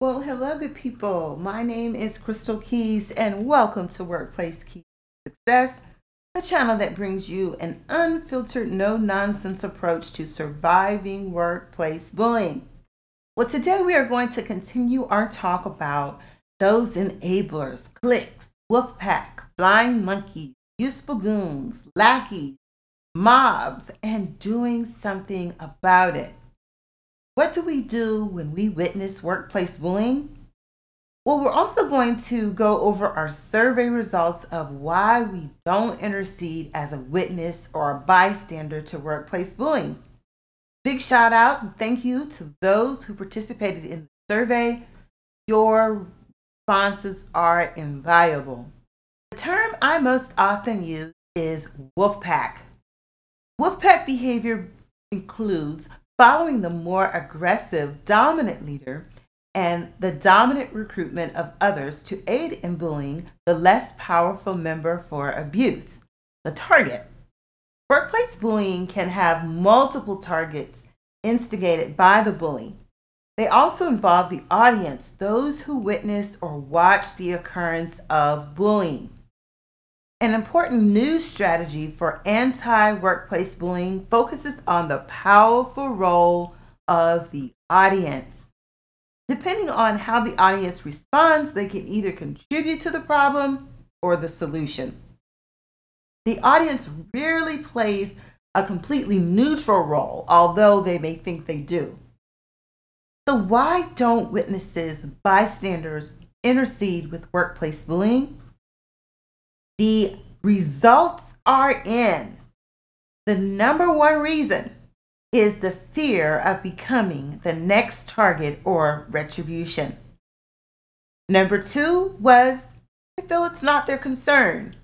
Well, hello, good people. My name is Crystal Keys, and welcome to Workplace Keys Success, a channel that brings you an unfiltered, no nonsense approach to surviving workplace bullying. Well, today we are going to continue our talk about those enablers, cliques, wolf pack, blind monkeys, useful goons, lackeys, mobs, and doing something about it. What do we do when we witness workplace bullying? Well, we're also going to go over our survey results of why we don't intercede as a witness or a bystander to workplace bullying. Big shout out and thank you to those who participated in the survey. Your responses are invaluable. The term I most often use is wolfpack. Wolfpack behavior includes following the more aggressive, dominant leader and the dominant recruitment of others to aid in bullying the less powerful member for abuse, the target. Workplace bullying can have multiple targets instigated by the bully. They also involve the audience, those who witness or watch the occurrence of bullying. An important new strategy for anti workplace bullying focuses on the powerful role of the audience. Depending on how the audience responds, they can either contribute to the problem or the solution. The audience rarely plays a completely neutral role, although they may think they do. So, why don't witnesses, bystanders intercede with workplace bullying? The results are in. The number one reason is the fear of becoming the next target or retribution. Number two was they feel it's not their concern.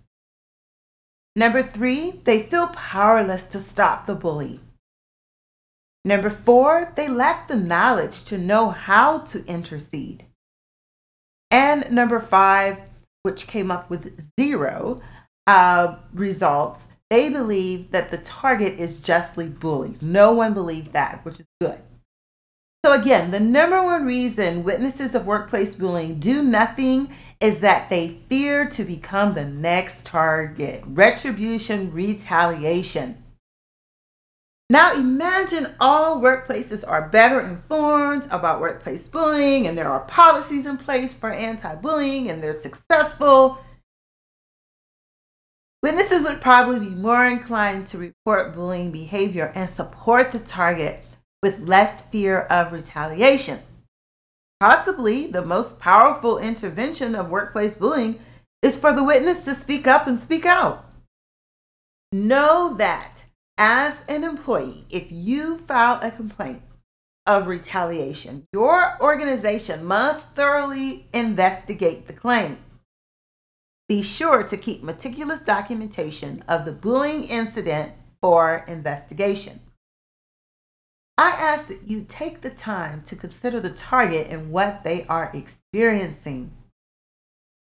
Number three, they feel powerless to stop the bully. Number four, they lack the knowledge to know how to intercede. And number five, which came up with zero uh, results, they believe that the target is justly bullied. No one believed that, which is good. So, again, the number one reason witnesses of workplace bullying do nothing is that they fear to become the next target. Retribution, retaliation. Now imagine all workplaces are better informed about workplace bullying and there are policies in place for anti bullying and they're successful. Witnesses would probably be more inclined to report bullying behavior and support the target with less fear of retaliation. Possibly the most powerful intervention of workplace bullying is for the witness to speak up and speak out. Know that as an employee, if you file a complaint of retaliation, your organization must thoroughly investigate the claim. Be sure to keep meticulous documentation of the bullying incident for investigation. I ask that you take the time to consider the target and what they are experiencing.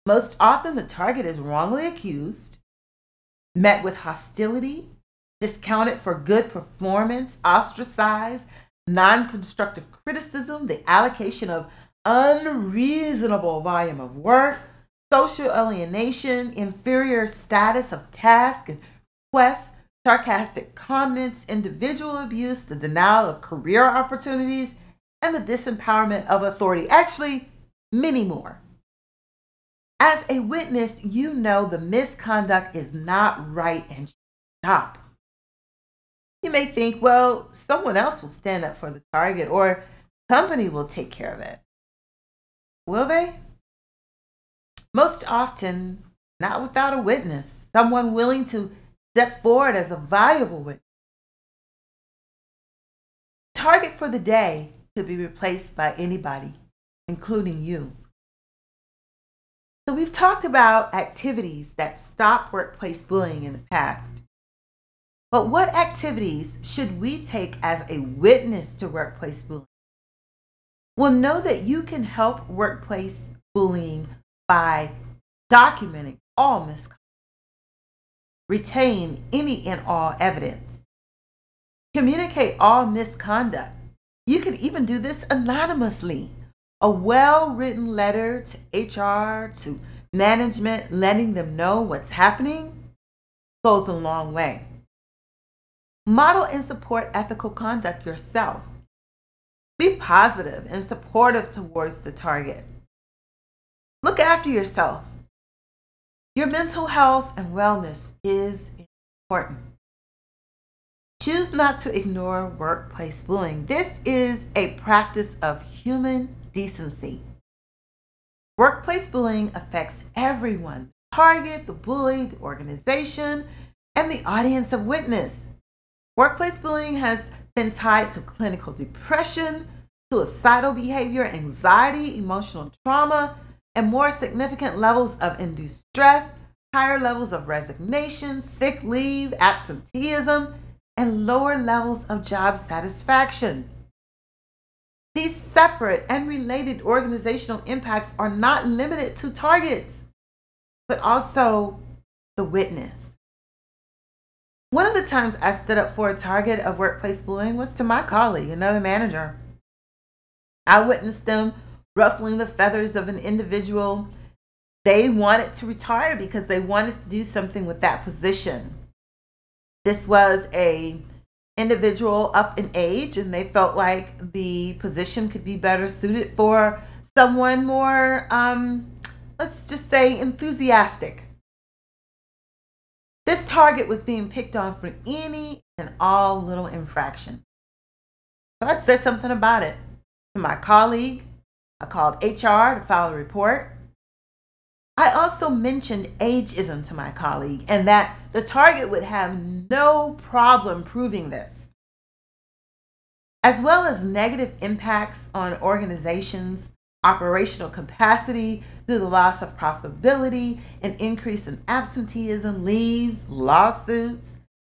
Most often, the target is wrongly accused, met with hostility, discounted for good performance, ostracized, non constructive criticism, the allocation of unreasonable volume of work, social alienation, inferior status of task and requests, sarcastic comments, individual abuse, the denial of career opportunities, and the disempowerment of authority. Actually, many more. As a witness, you know the misconduct is not right and stop. You may think, well, someone else will stand up for the target or company will take care of it. Will they? Most often, not without a witness, someone willing to step forward as a valuable witness. Target for the day could be replaced by anybody, including you. So, we've talked about activities that stop workplace bullying in the past. But what activities should we take as a witness to workplace bullying? Well, know that you can help workplace bullying by documenting all misconduct, retain any and all evidence, communicate all misconduct. You can even do this anonymously A well written letter to HR, to management, letting them know what's happening goes a long way. Model and support ethical conduct yourself. Be positive and supportive towards the target. Look after yourself. Your mental health and wellness is important. Choose not to ignore workplace bullying. This is a practice of human decency. Workplace bullying affects everyone target, the bully, the organization, and the audience of witness. Workplace bullying has been tied to clinical depression, suicidal behavior, anxiety, emotional trauma, and more significant levels of induced stress, higher levels of resignation, sick leave, absenteeism, and lower levels of job satisfaction. These separate and related organizational impacts are not limited to targets, but also the witness. One of the times I stood up for a target of workplace bullying was to my colleague, another manager. I witnessed them ruffling the feathers of an individual. They wanted to retire because they wanted to do something with that position. This was a individual up in age and they felt like the position could be better suited for someone more um, let's just say enthusiastic this target was being picked on for any and all little infractions. So I said something about it to my colleague. I called HR to file a report. I also mentioned ageism to my colleague and that the target would have no problem proving this. As well as negative impacts on organizations operational capacity to the loss of profitability, an increase in absenteeism, leaves, lawsuits,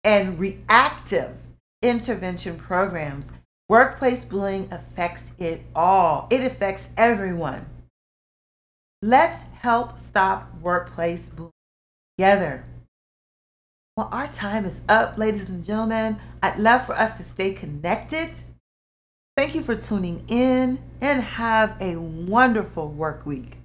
and reactive intervention programs. Workplace bullying affects it all. It affects everyone. Let's help stop workplace bullying together. Well, our time is up, ladies and gentlemen. I'd love for us to stay connected. Thank you for tuning in and have a wonderful work week.